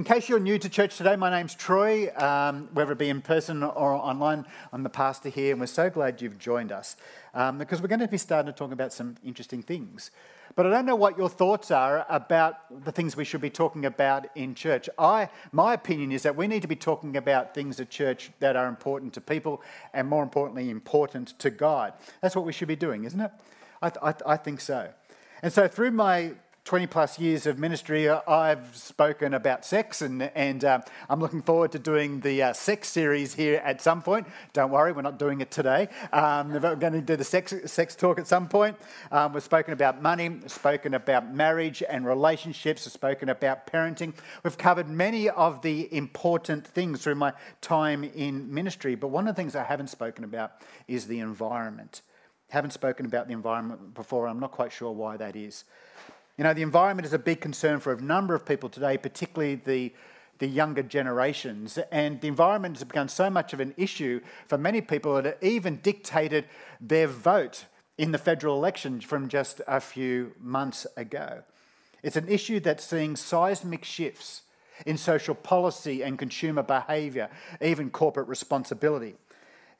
In case you're new to church today, my name's Troy. Um, whether it be in person or online, I'm the pastor here, and we're so glad you've joined us um, because we're going to be starting to talk about some interesting things. But I don't know what your thoughts are about the things we should be talking about in church. I, my opinion is that we need to be talking about things at church that are important to people and, more importantly, important to God. That's what we should be doing, isn't it? I, th- I, th- I think so. And so, through my 20 plus years of ministry, uh, I've spoken about sex, and, and uh, I'm looking forward to doing the uh, sex series here at some point. Don't worry, we're not doing it today. Um, we're going to do the sex, sex talk at some point. Um, we've spoken about money, spoken about marriage and relationships, we've spoken about parenting. We've covered many of the important things through my time in ministry, but one of the things I haven't spoken about is the environment. Haven't spoken about the environment before, I'm not quite sure why that is. You know, the environment is a big concern for a number of people today, particularly the, the younger generations. And the environment has become so much of an issue for many people that it even dictated their vote in the federal election from just a few months ago. It's an issue that's seeing seismic shifts in social policy and consumer behaviour, even corporate responsibility.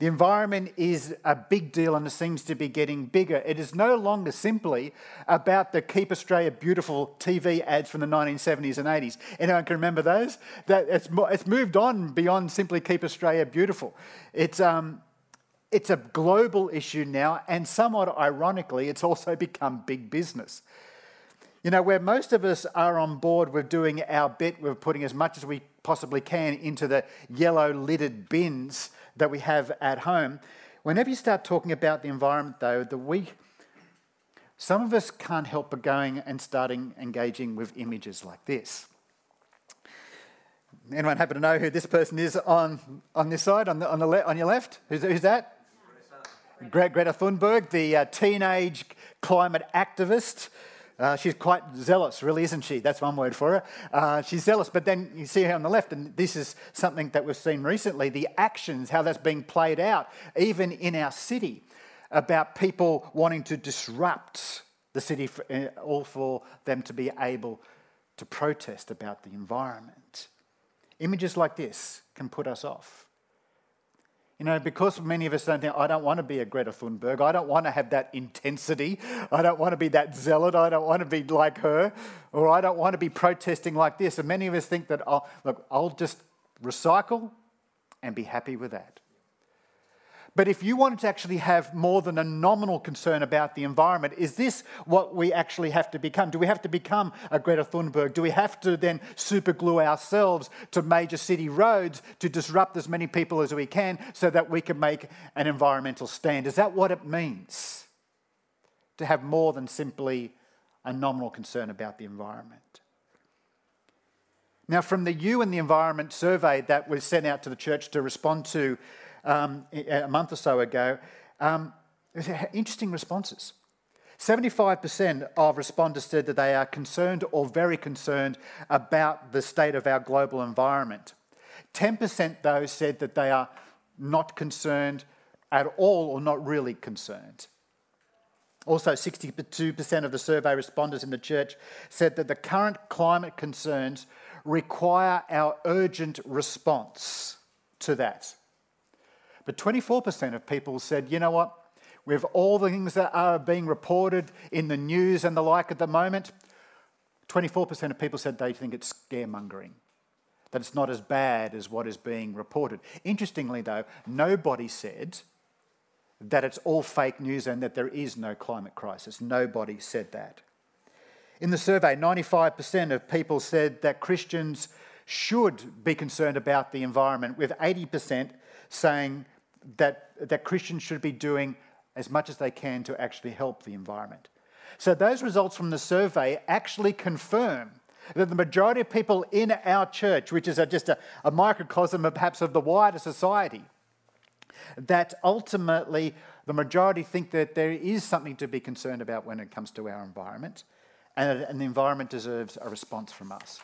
The environment is a big deal and it seems to be getting bigger. It is no longer simply about the Keep Australia Beautiful TV ads from the 1970s and 80s. Anyone can remember those? That it's, it's moved on beyond simply Keep Australia Beautiful. It's, um, it's a global issue now, and somewhat ironically, it's also become big business. You know, where most of us are on board with doing our bit, we're putting as much as we possibly can into the yellow lidded bins that we have at home. Whenever you start talking about the environment, though, the we, some of us can't help but going and starting engaging with images like this. Anyone happen to know who this person is on, on this side, on, the, on, the le- on your left? Who's, who's that? Greta, Greta Thunberg, the uh, teenage climate activist uh, she's quite zealous, really, isn't she? That's one word for her. Uh, she's zealous, but then you see her on the left, and this is something that we've seen recently the actions, how that's being played out, even in our city, about people wanting to disrupt the city, for, uh, all for them to be able to protest about the environment. Images like this can put us off. You know, because many of us don't think, I don't want to be a Greta Thunberg. I don't want to have that intensity. I don't want to be that zealot. I don't want to be like her. Or I don't want to be protesting like this. And many of us think that, I'll, look, I'll just recycle and be happy with that. But if you wanted to actually have more than a nominal concern about the environment, is this what we actually have to become? Do we have to become a Greta Thunberg? Do we have to then superglue ourselves to major city roads to disrupt as many people as we can so that we can make an environmental stand? Is that what it means to have more than simply a nominal concern about the environment? Now, from the You and the Environment survey that was sent out to the church to respond to um, a month or so ago, um, interesting responses. 75% of respondents said that they are concerned or very concerned about the state of our global environment. 10% though said that they are not concerned at all or not really concerned. Also, 62% of the survey respondents in the church said that the current climate concerns require our urgent response to that. But 24% of people said, you know what? With all the things that are being reported in the news and the like at the moment, 24% of people said they think it's scaremongering, that it's not as bad as what is being reported. Interestingly, though, nobody said that it's all fake news and that there is no climate crisis. Nobody said that. In the survey, 95% of people said that Christians should be concerned about the environment, with 80% saying that, that Christians should be doing as much as they can to actually help the environment. So, those results from the survey actually confirm that the majority of people in our church, which is a, just a, a microcosm of perhaps of the wider society, that ultimately the majority think that there is something to be concerned about when it comes to our environment, and, and the environment deserves a response from us.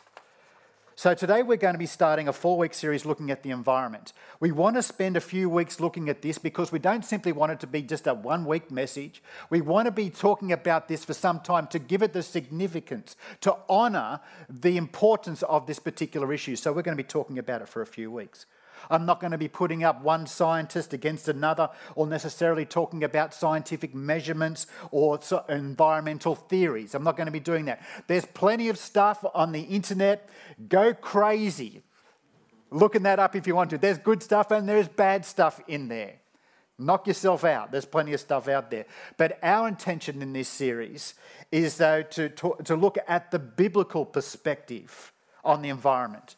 So, today we're going to be starting a four week series looking at the environment. We want to spend a few weeks looking at this because we don't simply want it to be just a one week message. We want to be talking about this for some time to give it the significance, to honour the importance of this particular issue. So, we're going to be talking about it for a few weeks. I'm not going to be putting up one scientist against another or necessarily talking about scientific measurements or environmental theories. I'm not going to be doing that. There's plenty of stuff on the internet. Go crazy looking that up if you want to. There's good stuff and there's bad stuff in there. Knock yourself out. There's plenty of stuff out there. But our intention in this series is, though, to, to, to look at the biblical perspective on the environment.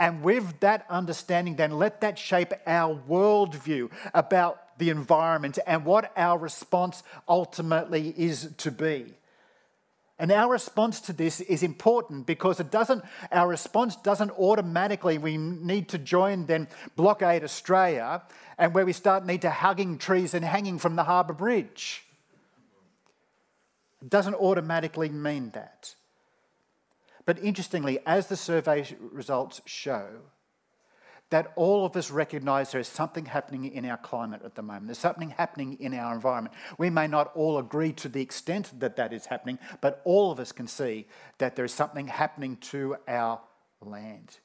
And with that understanding, then let that shape our worldview about the environment and what our response ultimately is to be. And our response to this is important because it doesn't, our response doesn't automatically, we need to join then Blockade Australia and where we start need to hugging trees and hanging from the harbour bridge. It doesn't automatically mean that. But interestingly, as the survey results show, that all of us recognize there is something happening in our climate at the moment. There's something happening in our environment. We may not all agree to the extent that that is happening, but all of us can see that there is something happening to our land.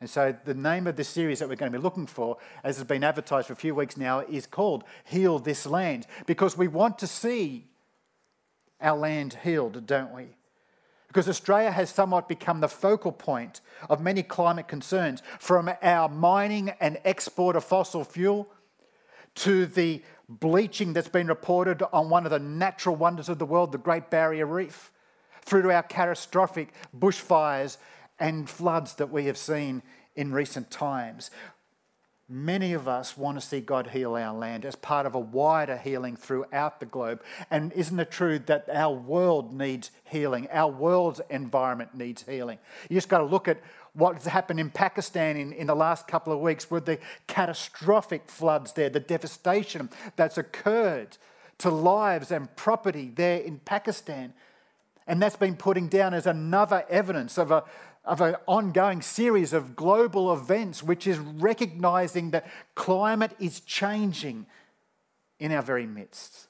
And so, the name of this series that we're going to be looking for, as has been advertised for a few weeks now, is called Heal This Land, because we want to see our land healed, don't we? Because Australia has somewhat become the focal point of many climate concerns, from our mining and export of fossil fuel to the bleaching that's been reported on one of the natural wonders of the world, the Great Barrier Reef, through to our catastrophic bushfires and floods that we have seen in recent times. Many of us want to see God heal our land as part of a wider healing throughout the globe. And isn't it true that our world needs healing? Our world's environment needs healing. You just got to look at what's happened in Pakistan in, in the last couple of weeks with the catastrophic floods there, the devastation that's occurred to lives and property there in Pakistan. And that's been putting down as another evidence of a, of an ongoing series of global events, which is recognizing that climate is changing in our very midst.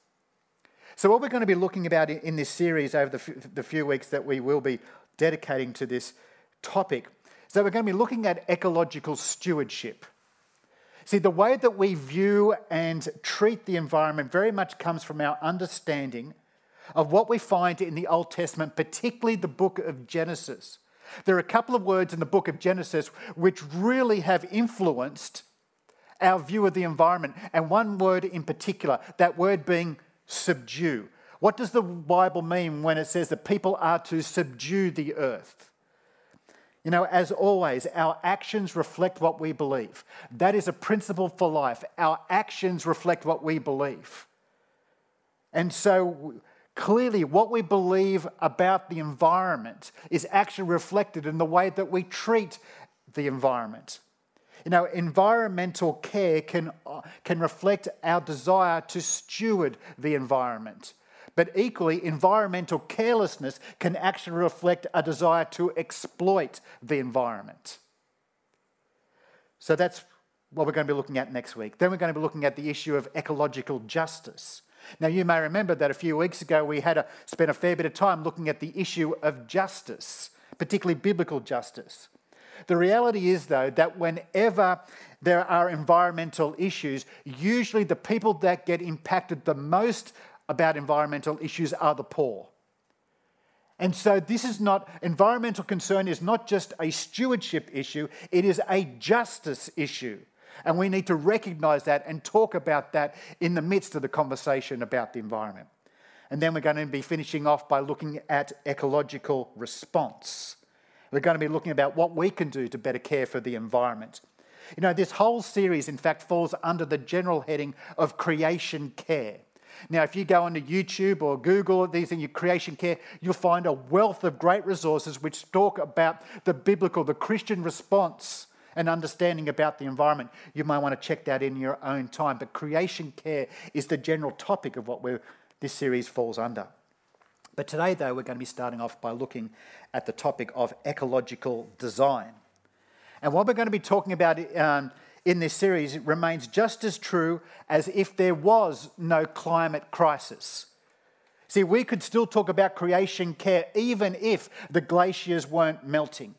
So, what we're going to be looking about in this series over the few weeks that we will be dedicating to this topic that we're going to be looking at ecological stewardship. See, the way that we view and treat the environment very much comes from our understanding of what we find in the Old Testament, particularly the book of Genesis. There are a couple of words in the book of Genesis which really have influenced our view of the environment, and one word in particular, that word being subdue. What does the Bible mean when it says that people are to subdue the earth? You know, as always, our actions reflect what we believe. That is a principle for life. Our actions reflect what we believe. And so Clearly, what we believe about the environment is actually reflected in the way that we treat the environment. You know, environmental care can, can reflect our desire to steward the environment. But equally, environmental carelessness can actually reflect a desire to exploit the environment. So that's what we're going to be looking at next week. Then we're going to be looking at the issue of ecological justice. Now, you may remember that a few weeks ago we had a, spent a fair bit of time looking at the issue of justice, particularly biblical justice. The reality is, though, that whenever there are environmental issues, usually the people that get impacted the most about environmental issues are the poor. And so, this is not, environmental concern is not just a stewardship issue, it is a justice issue. And we need to recognize that and talk about that in the midst of the conversation about the environment. And then we're going to be finishing off by looking at ecological response. We're going to be looking about what we can do to better care for the environment. You know, this whole series, in fact, falls under the general heading of creation care. Now, if you go onto YouTube or Google these in your creation care, you'll find a wealth of great resources which talk about the biblical, the Christian response and understanding about the environment. You might want to check that in your own time. But creation care is the general topic of what this series falls under. But today, though, we're going to be starting off by looking at the topic of ecological design. And what we're going to be talking about um, in this series remains just as true as if there was no climate crisis. See, we could still talk about creation care even if the glaciers weren't melting,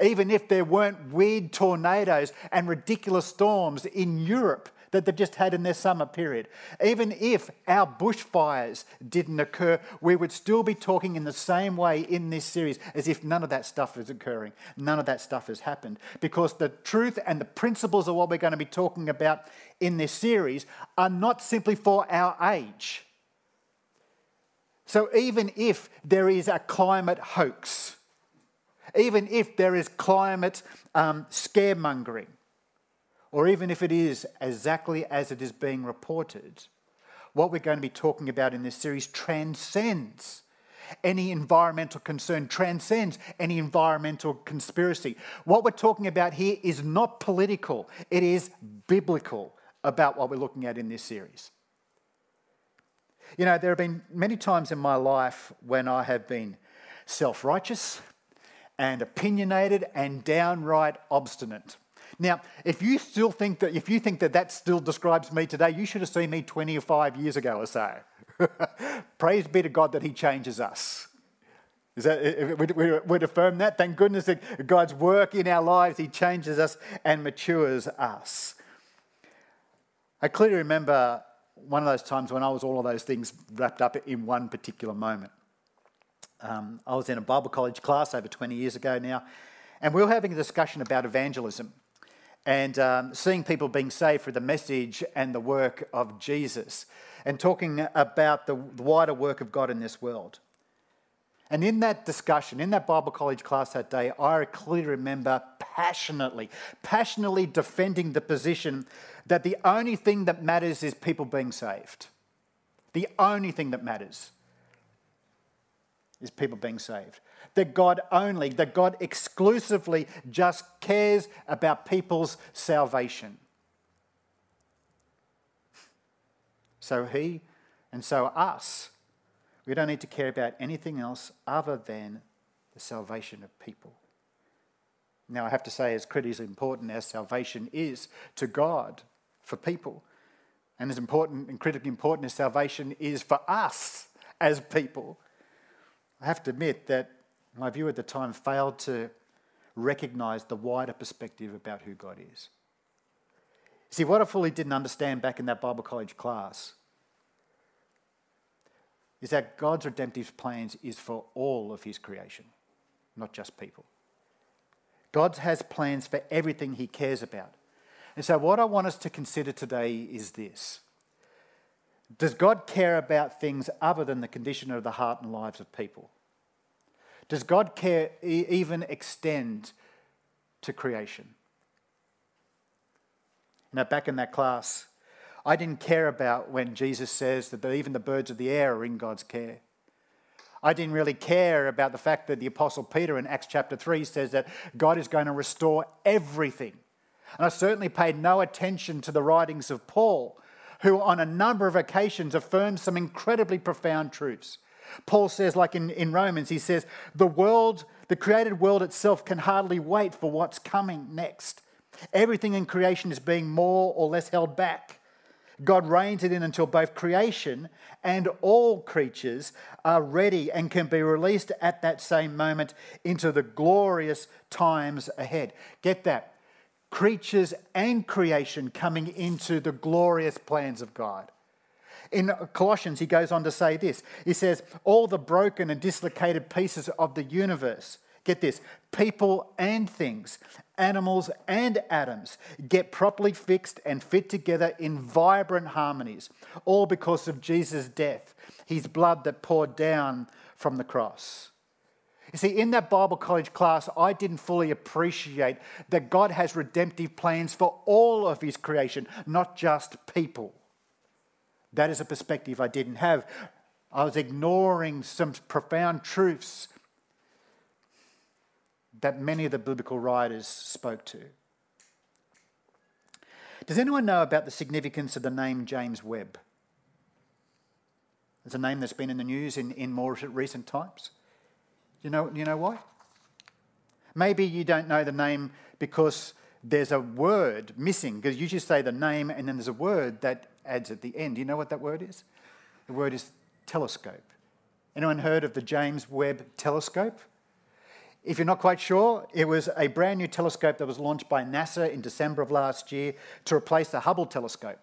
even if there weren't weird tornadoes and ridiculous storms in Europe that they've just had in their summer period. Even if our bushfires didn't occur, we would still be talking in the same way in this series as if none of that stuff is occurring. None of that stuff has happened. Because the truth and the principles of what we're going to be talking about in this series are not simply for our age. So even if there is a climate hoax, even if there is climate um, scaremongering, or even if it is exactly as it is being reported, what we're going to be talking about in this series transcends any environmental concern, transcends any environmental conspiracy. What we're talking about here is not political, it is biblical about what we're looking at in this series. You know, there have been many times in my life when I have been self righteous and opinionated and downright obstinate. Now, if you still think that, if you think that that still describes me today, you should have seen me 25 years ago or so. Praise be to God that He changes us. Is that, we, would affirm that. Thank goodness that God's work in our lives, He changes us and matures us. I clearly remember one of those times when I was all of those things wrapped up in one particular moment. Um, I was in a Bible college class over 20 years ago now, and we were having a discussion about evangelism and um, seeing people being saved through the message and the work of Jesus, and talking about the wider work of God in this world. And in that discussion, in that Bible college class that day, I clearly remember passionately, passionately defending the position that the only thing that matters is people being saved. The only thing that matters is people being saved that God only, that God exclusively just cares about people's salvation. So he and so us, we don't need to care about anything else other than the salvation of people. Now, I have to say, as critically important as salvation is to God for people, and as important and critically important as salvation is for us as people, I have to admit that my view at the time failed to recognize the wider perspective about who God is. See, what I fully didn't understand back in that Bible college class is that God's redemptive plans is for all of his creation, not just people. God has plans for everything he cares about. And so, what I want us to consider today is this Does God care about things other than the condition of the heart and lives of people? Does God care even extend to creation? Now, back in that class, I didn't care about when Jesus says that even the birds of the air are in God's care. I didn't really care about the fact that the Apostle Peter in Acts chapter 3 says that God is going to restore everything. And I certainly paid no attention to the writings of Paul, who on a number of occasions affirms some incredibly profound truths. Paul says, like in, in Romans, he says, the world, the created world itself can hardly wait for what's coming next. Everything in creation is being more or less held back. God reins it in until both creation and all creatures are ready and can be released at that same moment into the glorious times ahead. Get that? Creatures and creation coming into the glorious plans of God. In Colossians, he goes on to say this He says, All the broken and dislocated pieces of the universe, get this, people and things, animals and atoms, get properly fixed and fit together in vibrant harmonies, all because of Jesus' death, his blood that poured down from the cross. You see, in that Bible college class, I didn't fully appreciate that God has redemptive plans for all of his creation, not just people. That is a perspective I didn't have. I was ignoring some profound truths that many of the biblical writers spoke to. Does anyone know about the significance of the name James Webb? It's a name that's been in the news in, in more recent times. You know, you know why? Maybe you don't know the name because there's a word missing, because you just say the name and then there's a word that adds at the end. You know what that word is? The word is telescope. Anyone heard of the James Webb Telescope? If you're not quite sure, it was a brand new telescope that was launched by NASA in December of last year to replace the Hubble telescope.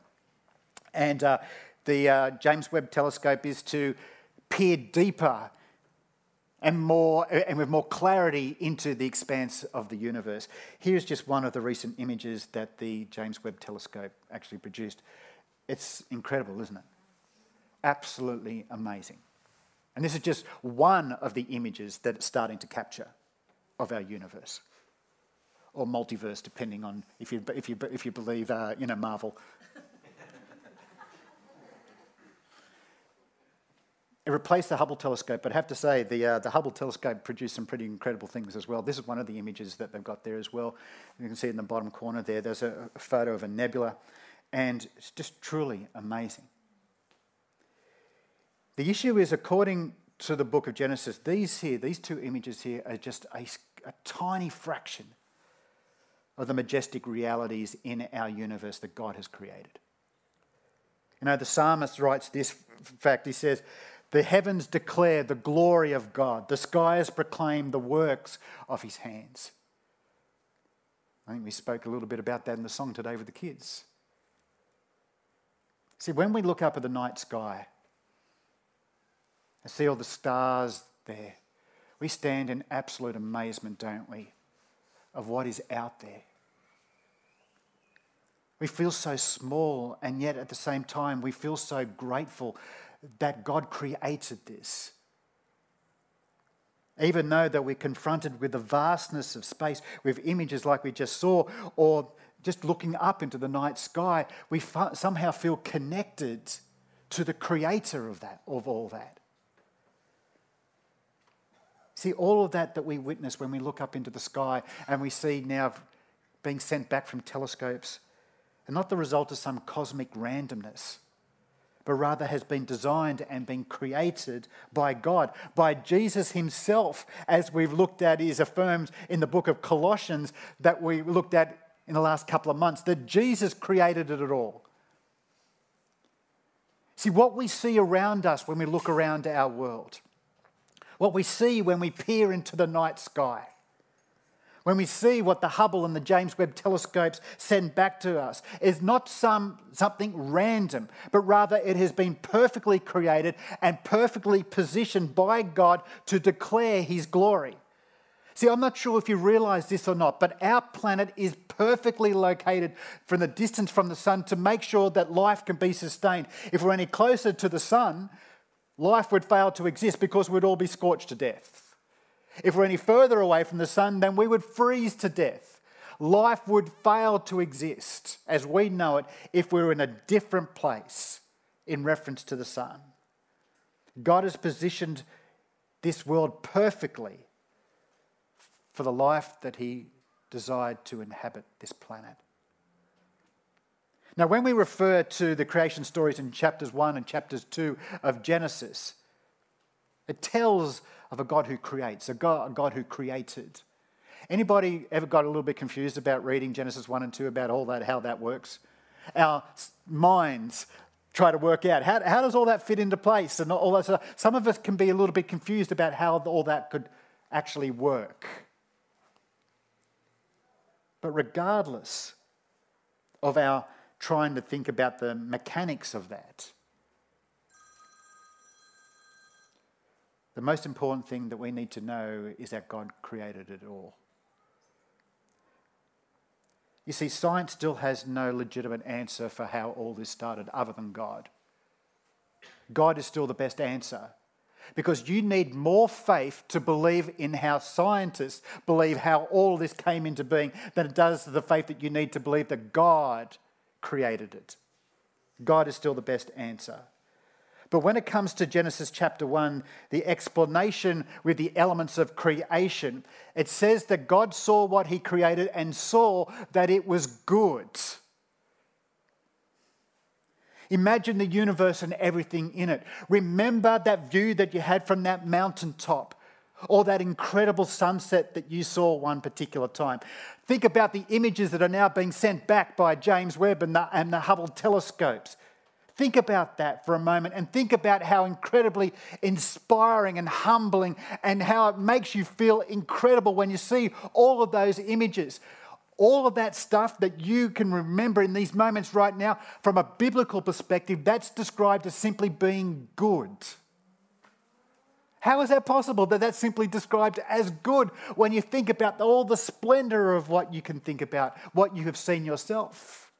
And uh, the uh, James Webb Telescope is to peer deeper and more and with more clarity into the expanse of the universe. Here's just one of the recent images that the James Webb Telescope actually produced. It's incredible, isn't it? Absolutely amazing. And this is just one of the images that it's starting to capture of our universe. Or multiverse, depending on if you, if you, if you believe, uh, you know, Marvel. It replaced the Hubble telescope, but I have to say the, uh, the Hubble telescope produced some pretty incredible things as well. This is one of the images that they've got there as well. You can see in the bottom corner there, there's a, photo of a nebula, and it's just truly amazing. The issue is, according to the book of Genesis, these here, these two images here, are just a, a tiny fraction of the majestic realities in our universe that God has created. You know, the psalmist writes this fact. He says, the heavens declare the glory of God, the skies proclaim the works of his hands. I think we spoke a little bit about that in the song today with the kids. See, when we look up at the night sky and see all the stars there, we stand in absolute amazement, don't we, of what is out there. We feel so small, and yet at the same time, we feel so grateful that God created this. Even though that we're confronted with the vastness of space, with images like we just saw, or just looking up into the night sky, we somehow feel connected to the creator of that, of all that. See, all of that that we witness when we look up into the sky and we see now being sent back from telescopes, are not the result of some cosmic randomness but rather has been designed and been created by God, by Jesus Himself, as we've looked at, is affirmed in the book of Colossians that we looked at in the last couple of months, that Jesus created it at all. See, what we see around us when we look around our world, what we see when we peer into the night sky, when we see what the Hubble and the James Webb telescopes send back to us, is not some, something random, but rather it has been perfectly created and perfectly positioned by God to declare His glory. See, I'm not sure if you realize this or not, but our planet is perfectly located from the distance from the sun to make sure that life can be sustained. If we're any closer to the sun, life would fail to exist because we'd all be scorched to death. If we're any further away from the sun, then we would freeze to death. Life would fail to exist as we know it if we were in a different place in reference to the sun. God has positioned this world perfectly for the life that He desired to inhabit this planet. Now, when we refer to the creation stories in chapters 1 and chapters 2 of Genesis, it tells of a God who creates, a God, a God who created. Anybody ever got a little bit confused about reading Genesis 1 and 2 about all that, how that works? Our minds try to work out how, how does all that fit into place and all that stuff. Some of us can be a little bit confused about how all that could actually work. But regardless of our trying to think about the mechanics of that, The most important thing that we need to know is that God created it all. You see, science still has no legitimate answer for how all this started other than God. God is still the best answer because you need more faith to believe in how scientists believe how all this came into being than it does the faith that you need to believe that God created it. God is still the best answer. But when it comes to Genesis chapter 1, the explanation with the elements of creation, it says that God saw what he created and saw that it was good. Imagine the universe and everything in it. Remember that view that you had from that mountaintop or that incredible sunset that you saw one particular time. Think about the images that are now being sent back by James Webb and the, and the Hubble telescopes. Think about that for a moment and think about how incredibly inspiring and humbling and how it makes you feel incredible when you see all of those images. All of that stuff that you can remember in these moments right now, from a biblical perspective, that's described as simply being good. How is that possible that that's simply described as good when you think about all the splendor of what you can think about, what you have seen yourself?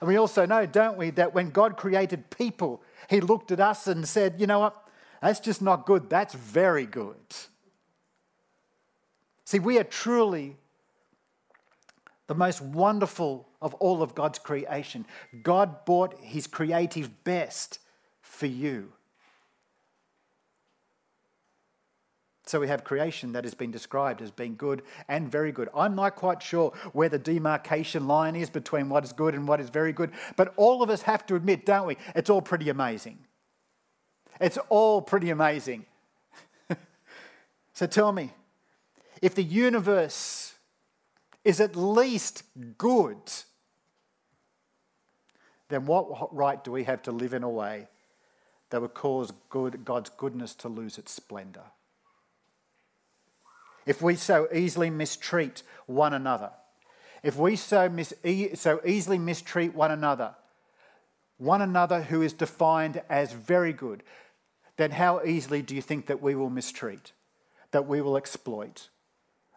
And we also know, don't we, that when God created people, He looked at us and said, you know what, that's just not good, that's very good. See, we are truly the most wonderful of all of God's creation. God bought His creative best for you. So we have creation that has been described as being good and very good. I'm not quite sure where the demarcation line is between what is good and what is very good, but all of us have to admit, don't we? It's all pretty amazing. It's all pretty amazing. so tell me, if the universe is at least good, then what right do we have to live in a way that would cause good, God's goodness to lose its splendor? If we so easily mistreat one another, if we so, mis- so easily mistreat one another, one another who is defined as very good, then how easily do you think that we will mistreat, that we will exploit,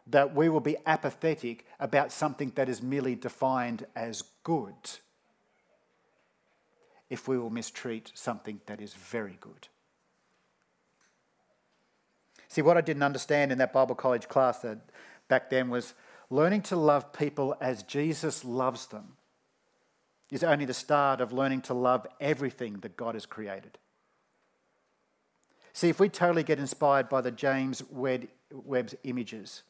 that we will be apathetic about something that is merely defined as good if we will mistreat something that is very good? See, what I didn't understand in that Bible college class that back then was learning to love people as Jesus loves them is only the start of learning to love everything that God has created. See, if we totally get inspired by the James Webb's images,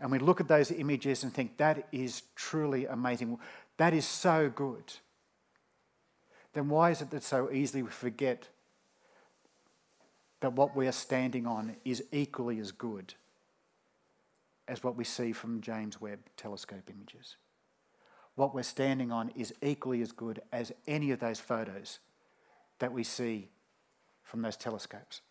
and we look at those images and think that is truly amazing, that is so good, then why is it that so easily we forget that what we are standing on is equally as good as what we see from James Webb telescope images. What we're standing on is equally as good as any of those photos that we see from those telescopes.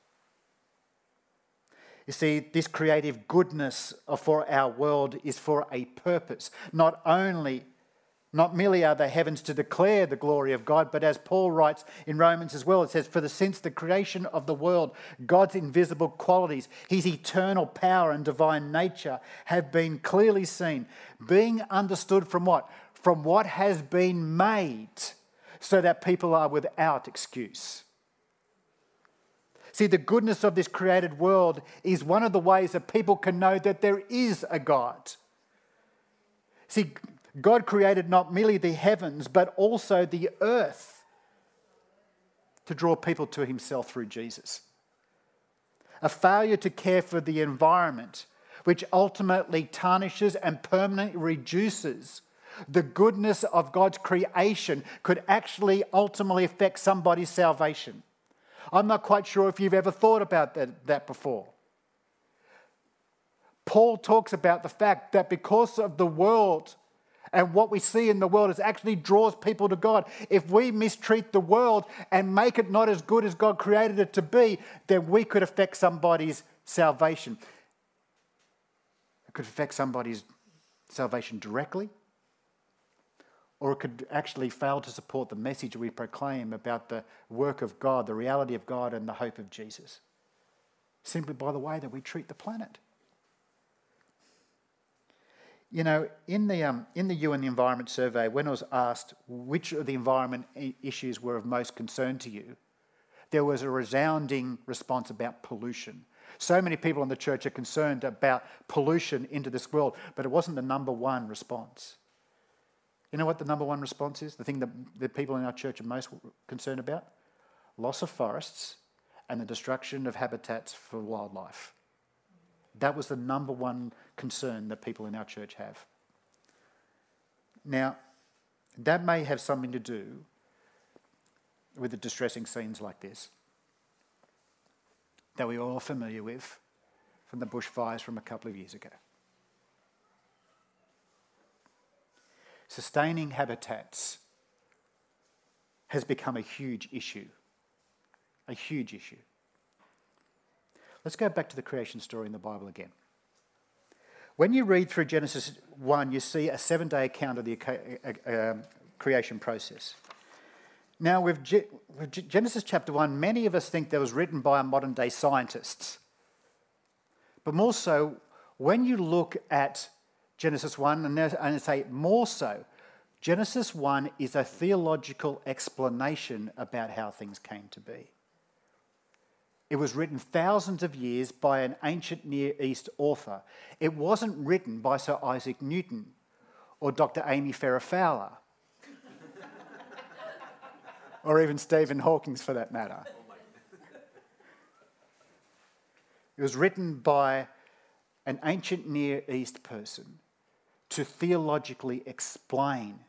You see, this creative goodness for our world is for a purpose, not only not merely are the heavens to declare the glory of God, but as Paul writes in Romans as well, it says, For the since the creation of the world, God's invisible qualities, his eternal power and divine nature have been clearly seen, being understood from what? From what has been made, so that people are without excuse. See, the goodness of this created world is one of the ways that people can know that there is a God. See, God created not merely the heavens, but also the earth to draw people to himself through Jesus. A failure to care for the environment, which ultimately tarnishes and permanently reduces the goodness of God's creation, could actually ultimately affect somebody's salvation. I'm not quite sure if you've ever thought about that, that before. Paul talks about the fact that because of the world and what we see in the world is actually draws people to God. If we mistreat the world and make it not as good as God created it to be, then we could affect somebody's salvation. It could affect somebody's salvation directly, or it could actually fail to support the message we proclaim about the work of God, the reality of God, and the hope of Jesus, simply by the way that we treat the planet. You know, in the, um, in the UN Environment Survey, when I was asked which of the environment issues were of most concern to you, there was a resounding response about pollution. So many people in the church are concerned about pollution into this world, but it wasn't the number one response. You know what the number one response is? The thing that the people in our church are most concerned about? Loss of forests and the destruction of habitats for wildlife. That was the number one concern that people in our church have. Now, that may have something to do with the distressing scenes like this that we're all familiar with from the bushfires from a couple of years ago. Sustaining habitats has become a huge issue. A huge issue. Let's go back to the creation story in the Bible again. When you read through Genesis 1, you see a seven day account of the uh, um, creation process. Now, with, Genesis chapter 1, many of us think that was written by modern day scientists. But more so, when you look at Genesis 1, and I say more so, Genesis 1 is a theological explanation about how things came to be. It was written thousands of years by an ancient Near East author. It wasn't written by Sir Isaac Newton or Dr. Amy Farrah Fowler or even Stephen Hawking for that matter. It was written by an ancient Near East person to theologically explain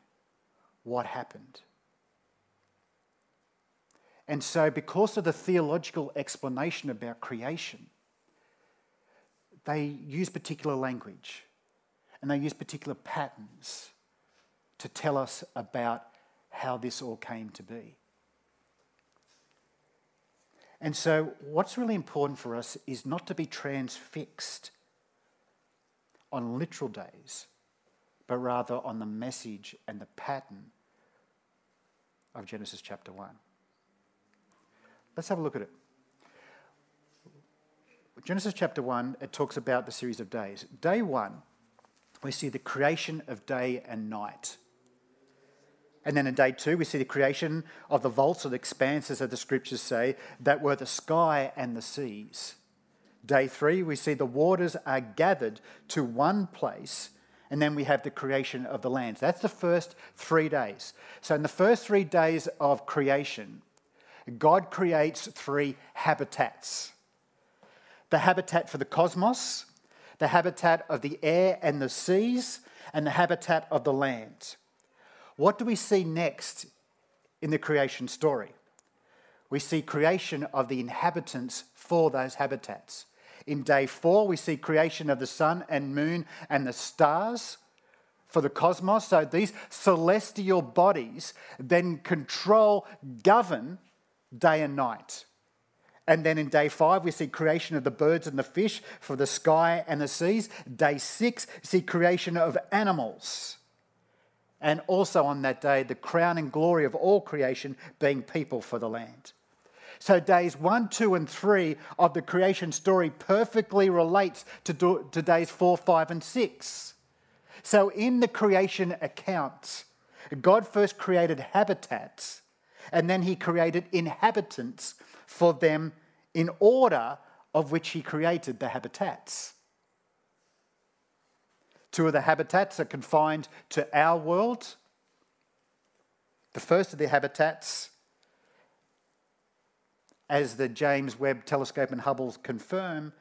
what happened. And so, because of the theological explanation about creation, they use particular language and they use particular patterns to tell us about how this all came to be. And so, what's really important for us is not to be transfixed on literal days, but rather on the message and the pattern of Genesis chapter 1. Let's have a look at it. Genesis chapter 1, it talks about the series of days. Day 1, we see the creation of day and night. And then in day two, we see the creation of the vaults or the expanses, as the scriptures say, that were the sky and the seas. Day three, we see the waters are gathered to one place, and then we have the creation of the lands. That's the first three days. So, in the first three days of creation, God creates three habitats the habitat for the cosmos, the habitat of the air and the seas, and the habitat of the land. What do we see next in the creation story? We see creation of the inhabitants for those habitats. In day four, we see creation of the sun and moon and the stars for the cosmos. So these celestial bodies then control, govern day and night. And then in day five, we see creation of the birds and the fish for the sky and the seas. Day six, see creation of animals and also on that day, the crown and glory of all creation being people for the land. So, days one, two, and three of the creation story perfectly relates to, do, to days four, five, and six. So, in the creation accounts, God first created habitats and then he created inhabitants for them in order of which he created the habitats. Two of the habitats are confined to our world. The first of the habitats, as the James Webb Telescope and Hubble confirm,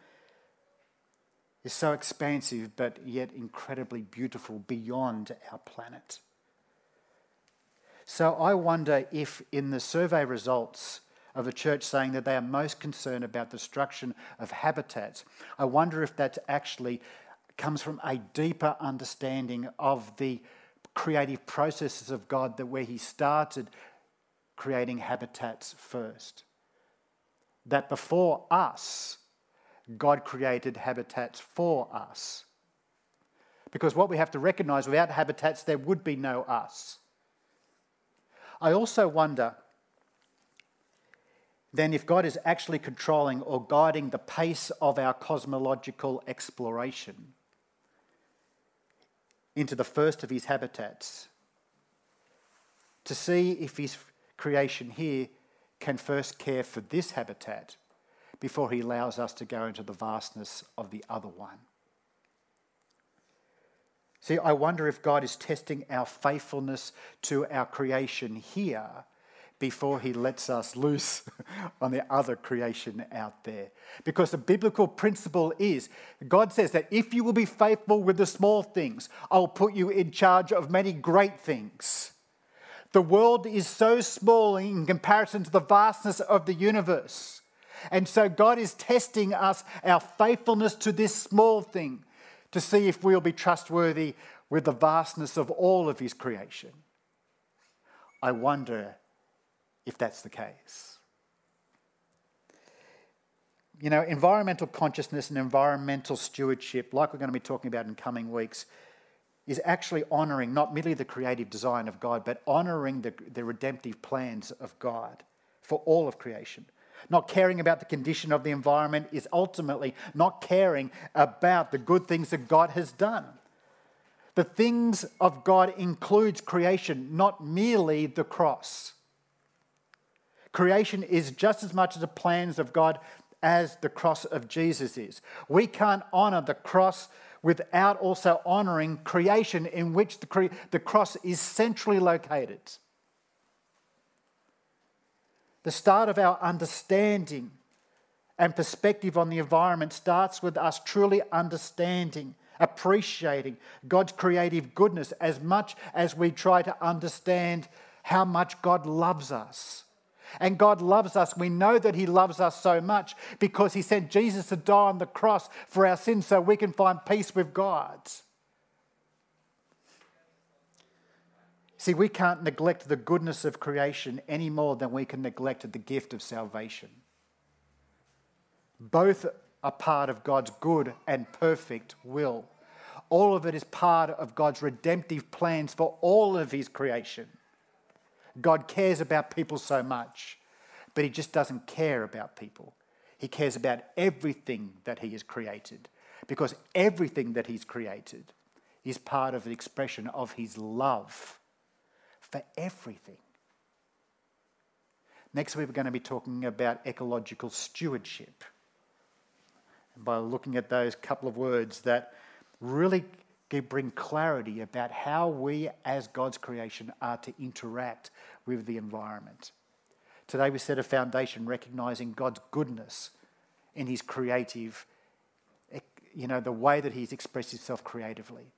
is so expansive but yet incredibly beautiful beyond our planet. So I wonder if, in the survey results of a church saying that they are most concerned about destruction of habitats, I wonder if that actually comes from a deeper understanding of the creative processes of God that where he started creating habitats first. That before us, God created habitats for us. Because what we have to recognize without habitats, there would be no us. I also wonder then if God is actually controlling or guiding the pace of our cosmological exploration into the first of his habitats to see if his creation here can first care for this habitat before he allows us to go into the vastness of the other one. See, I wonder if God is testing our faithfulness to our creation here before he lets us loose on the other creation out there. Because the biblical principle is God says that if you will be faithful with the small things, I'll put you in charge of many great things. The world is so small in comparison to the vastness of the universe. And so God is testing us, our faithfulness to this small thing, to see if we'll be trustworthy with the vastness of all of His creation. I wonder if that's the case. You know, environmental consciousness and environmental stewardship, like we're going to be talking about in coming weeks, is actually honouring not merely the creative design of God, but honouring the, the redemptive plans of God for all of creation. Not caring about the condition of the environment is ultimately not caring about the good things that God has done. The things of God includes creation, not merely the cross. Creation is just as much the plans of God as the cross of Jesus is. We can't honor the cross without also honoring creation in which the, cre- the cross is centrally located. The start of our understanding and perspective on the environment starts with us truly understanding, appreciating God's creative goodness as much as we try to understand how much God loves us. And God loves us. We know that He loves us so much because He sent Jesus to die on the cross for our sins so we can find peace with God. See, we can't neglect the goodness of creation any more than we can neglect the gift of salvation. Both are part of God's good and perfect will. All of it is part of God's redemptive plans for all of His creation. God cares about people so much, but He just doesn't care about people. He cares about everything that He has created because everything that He's created is part of the expression of His love for everything. Next week, we're going to be talking about ecological stewardship. And by looking at those couple of words that really bring clarity about how we, as God's creation, are to interact with the environment. Today, we set a foundation recognizing God's goodness in His creative, you know, the way that He's expressed Himself creatively,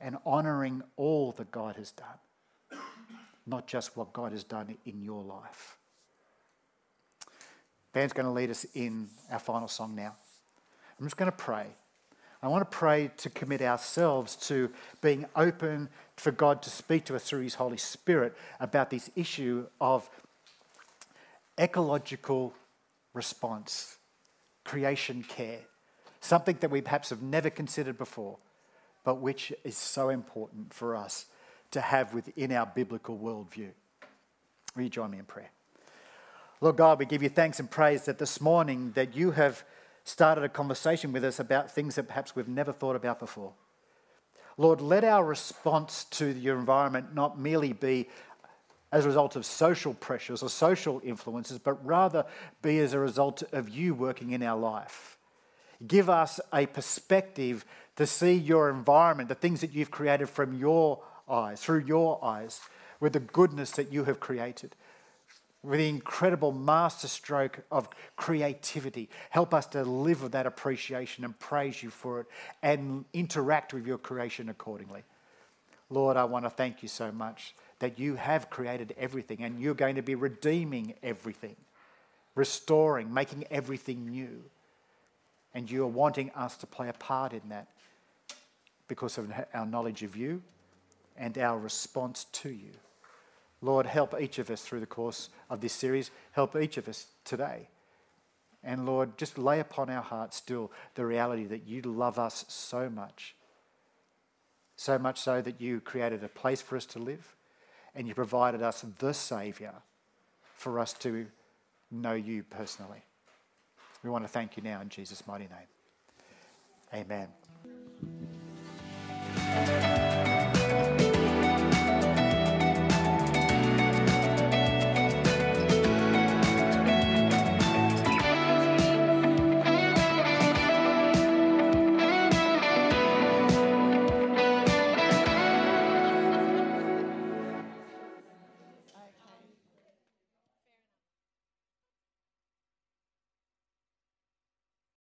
and honoring all that God has done not just what God has done in your life. Band's going to lead us in our final song now. I'm just going to pray. I want to pray to commit ourselves to being open for God to speak to us through His Holy Spirit about this issue of ecological response, creation care, something that we perhaps have never considered before, but which is so important for us to have within our biblical worldview. Will you join me in prayer? Lord God, we give you thanks and praise that this morning that you have started a conversation with us about things that perhaps we've never thought about before. Lord, let our response to your environment not merely be as a result of social pressures or social influences, but rather be as a result of you working in our life. Give us a perspective to see your environment, the things that you've created from your eyes, through your eyes, with the goodness that you have created, with the incredible masterstroke of creativity. Help us to live with that appreciation and praise you for it and interact with your creation accordingly. Lord, I want to thank you so much that you have created everything and you're going to be redeeming everything, restoring, making everything new. And you are wanting us to play a part in that because of our knowledge of you and our response to you. Lord, help each of us through the course of this series. Help each of us today. And Lord, just lay upon our hearts still the reality that you love us so much. So much so that you created a place for us to live and you provided us the Saviour for us to know you personally. We want to thank you now in Jesus' mighty name. Amen.